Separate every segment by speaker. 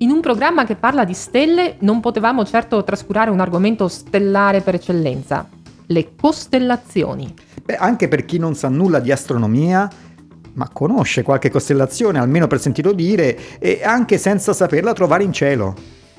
Speaker 1: In un programma che parla di stelle non potevamo certo trascurare un argomento stellare per eccellenza, le costellazioni.
Speaker 2: Beh, anche per chi non sa nulla di astronomia, ma conosce qualche costellazione, almeno per sentito dire, e anche senza saperla trovare in cielo.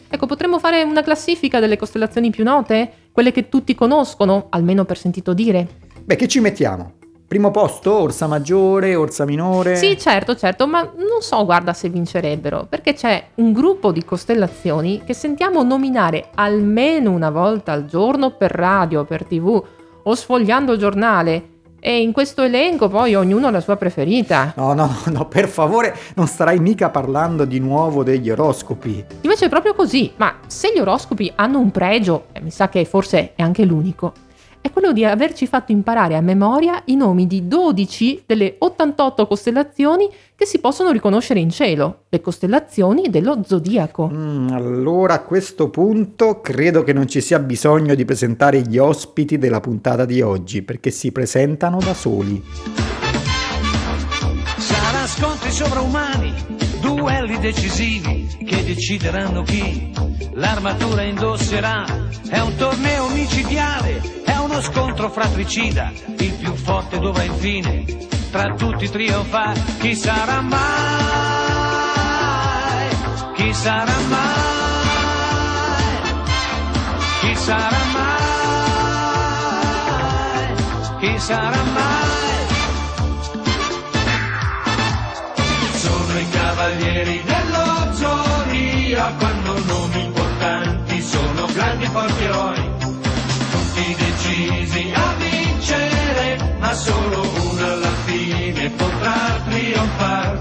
Speaker 1: Ecco, potremmo fare una classifica delle costellazioni più note? Quelle che tutti conoscono, almeno per sentito dire?
Speaker 2: Beh, che ci mettiamo? Primo posto, Orsa Maggiore, Orsa Minore?
Speaker 1: Sì, certo, certo, ma non so, guarda, se vincerebbero, perché c'è un gruppo di costellazioni che sentiamo nominare almeno una volta al giorno per radio, per tv o sfogliando il giornale. E in questo elenco poi ognuno ha la sua preferita.
Speaker 2: No, no, no, per favore, non starai mica parlando di nuovo degli oroscopi.
Speaker 1: Invece è proprio così, ma se gli oroscopi hanno un pregio, e mi sa che forse è anche l'unico, è quello di averci fatto imparare a memoria i nomi di 12 delle 88 costellazioni che si possono riconoscere in cielo, le costellazioni dello zodiaco.
Speaker 2: Mm, allora a questo punto credo che non ci sia bisogno di presentare gli ospiti della puntata di oggi, perché si presentano da soli.
Speaker 3: Sarà scontri sovraumani, duelli decisivi che decideranno chi l'armatura indosserà. È un torneo micidiale uno scontro fratricida, il più forte dovrà infine tra tutti trionfare. Chi sarà mai? Chi sarà mai? Chi sarà mai? Chi sarà mai? Sono i cavalieri dello Zoria, quando nomi importanti sono grandi forti eroi decisi a vincere, ma solo uno alla fine potrà trionfare.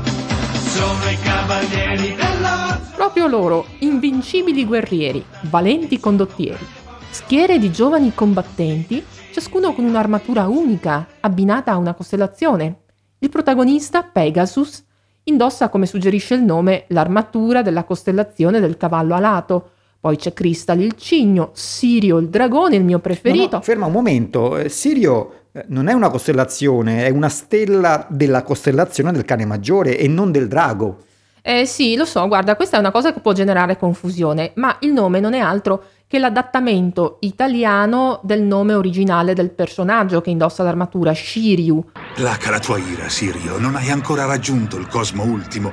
Speaker 3: Sono i cavalieri della...
Speaker 1: Proprio loro, invincibili guerrieri, valenti condottieri, schiere di giovani combattenti, ciascuno con un'armatura unica, abbinata a una costellazione. Il protagonista, Pegasus, indossa, come suggerisce il nome, l'armatura della costellazione del cavallo alato, poi c'è Crystal il cigno, Sirio il dragone, il mio preferito. No,
Speaker 2: no, ferma un momento, eh, Sirio eh, non è una costellazione, è una stella della costellazione del cane maggiore e non del drago.
Speaker 1: Eh sì, lo so, guarda, questa è una cosa che può generare confusione, ma il nome non è altro che l'adattamento italiano del nome originale del personaggio che indossa l'armatura, Shiryu.
Speaker 4: Placa la tua ira, Sirio, non hai ancora raggiunto il cosmo ultimo.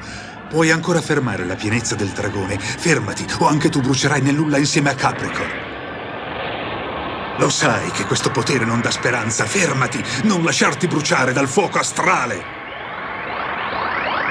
Speaker 4: Puoi ancora fermare la pienezza del dragone. Fermati, o anche tu brucerai nel nulla insieme a Capricorn. Lo sai che questo potere non dà speranza. Fermati, non lasciarti bruciare dal fuoco astrale.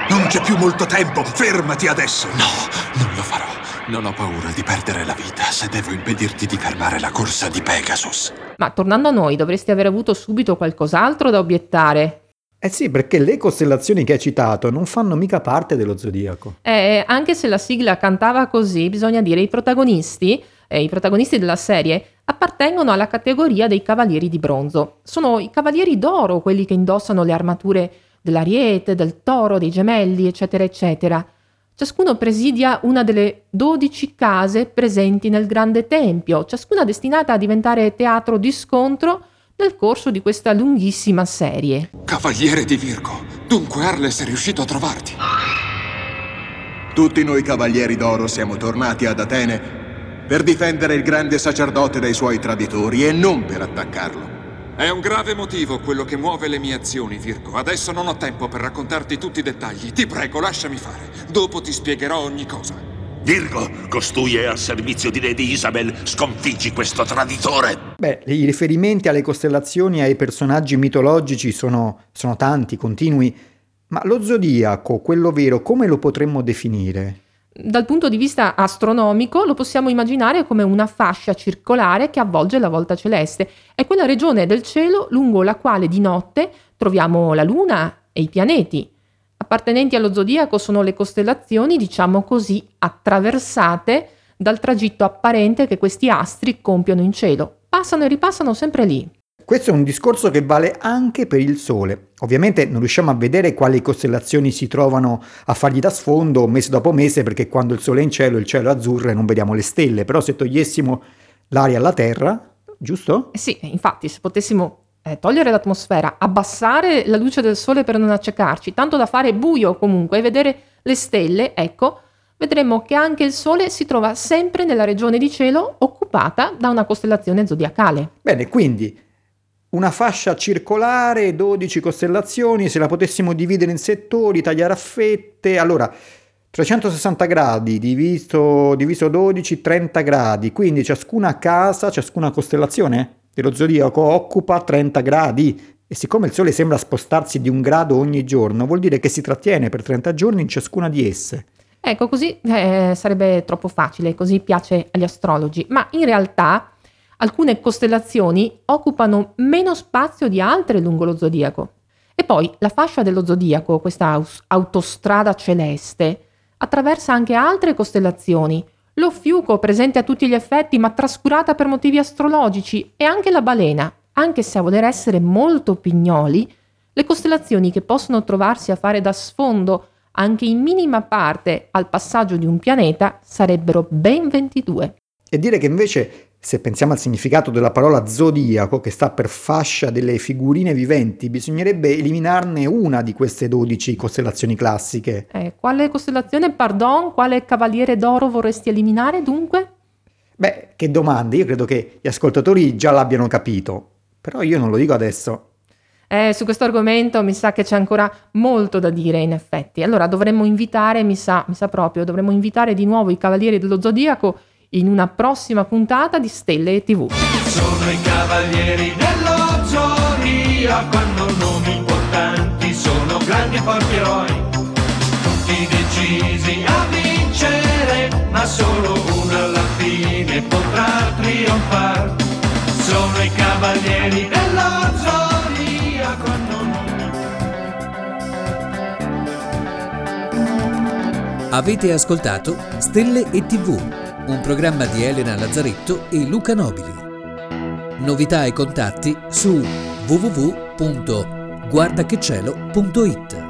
Speaker 4: Non c'è più molto tempo, fermati adesso.
Speaker 5: No, non lo farò. Non ho paura di perdere la vita se devo impedirti di fermare la corsa di Pegasus.
Speaker 1: Ma tornando a noi, dovresti aver avuto subito qualcos'altro da obiettare.
Speaker 2: Eh sì, perché le costellazioni che hai citato non fanno mica parte dello zodiaco.
Speaker 1: Eh, anche se la sigla cantava così, bisogna dire i protagonisti, eh, i protagonisti della serie, appartengono alla categoria dei cavalieri di bronzo. Sono i cavalieri d'oro quelli che indossano le armature dell'ariete, del toro, dei gemelli, eccetera, eccetera. Ciascuno presidia una delle dodici case presenti nel grande tempio, ciascuna destinata a diventare teatro di scontro nel corso di questa lunghissima serie.
Speaker 5: Cavaliere di Virgo, dunque Arles è riuscito a trovarti.
Speaker 6: Tutti noi cavalieri d'oro siamo tornati ad Atene per difendere il grande sacerdote dai suoi traditori e non per attaccarlo.
Speaker 7: È un grave motivo quello che muove le mie azioni, Virgo. Adesso non ho tempo per raccontarti tutti i dettagli. Ti prego, lasciami fare. Dopo ti spiegherò ogni cosa.
Speaker 8: Virgo, costui è al servizio di Lady Isabel, sconfiggi questo traditore.
Speaker 2: Beh, i riferimenti alle costellazioni e ai personaggi mitologici sono, sono tanti, continui, ma lo zodiaco, quello vero, come lo potremmo definire?
Speaker 1: Dal punto di vista astronomico lo possiamo immaginare come una fascia circolare che avvolge la volta celeste. È quella regione del cielo lungo la quale di notte troviamo la Luna e i pianeti appartenenti allo zodiaco sono le costellazioni, diciamo così, attraversate dal tragitto apparente che questi astri compiono in cielo. Passano e ripassano sempre lì.
Speaker 2: Questo è un discorso che vale anche per il Sole. Ovviamente non riusciamo a vedere quali costellazioni si trovano a fargli da sfondo mese dopo mese perché quando il Sole è in cielo il cielo è azzurro e non vediamo le stelle, però se togliessimo l'aria alla Terra, giusto?
Speaker 1: Eh sì, infatti se potessimo eh, togliere l'atmosfera, abbassare la luce del sole per non accecarci, tanto da fare buio comunque e vedere le stelle, ecco, vedremo che anche il Sole si trova sempre nella regione di cielo occupata da una costellazione zodiacale.
Speaker 2: Bene, quindi una fascia circolare, 12 costellazioni, se la potessimo dividere in settori, tagliare a fette, allora 360 gradi diviso, diviso 12, 30 gradi, quindi ciascuna casa, ciascuna costellazione dello zodiaco occupa 30 gradi e siccome il Sole sembra spostarsi di un grado ogni giorno, vuol dire che si trattiene per 30 giorni in ciascuna di esse.
Speaker 1: Ecco, così eh, sarebbe troppo facile, così piace agli astrologi, ma in realtà alcune costellazioni occupano meno spazio di altre lungo lo zodiaco. E poi la fascia dello zodiaco, questa autostrada celeste, attraversa anche altre costellazioni. Lo fiuco, presente a tutti gli effetti, ma trascurata per motivi astrologici, e anche la balena, anche se a voler essere molto pignoli, le costellazioni che possono trovarsi a fare da sfondo anche in minima parte al passaggio di un pianeta sarebbero ben 22.
Speaker 2: E dire che invece se pensiamo al significato della parola zodiaco, che sta per fascia delle figurine viventi, bisognerebbe eliminarne una di queste 12 costellazioni classiche.
Speaker 1: Eh, quale costellazione, pardon, quale cavaliere d'oro vorresti eliminare dunque?
Speaker 2: Beh, che domande, io credo che gli ascoltatori già l'abbiano capito, però io non lo dico adesso.
Speaker 1: Eh, su questo argomento mi sa che c'è ancora molto da dire, in effetti. Allora dovremmo invitare, mi sa, mi sa proprio, dovremmo invitare di nuovo i Cavalieri dello Zodiaco in una prossima puntata di Stelle e TV.
Speaker 3: Sono i cavalieri dello zodiaco, hanno nomi importanti, sono grandi e forti eroi, tutti decisi a vincere, ma solo uno alla fine potrà trionfare. Sono i cavalieri dello zodiaco, hanno nomi
Speaker 9: Avete ascoltato Stelle e TV un programma di Elena Lazzaretto e Luca Nobili. Novità e contatti su www.guardachecielo.it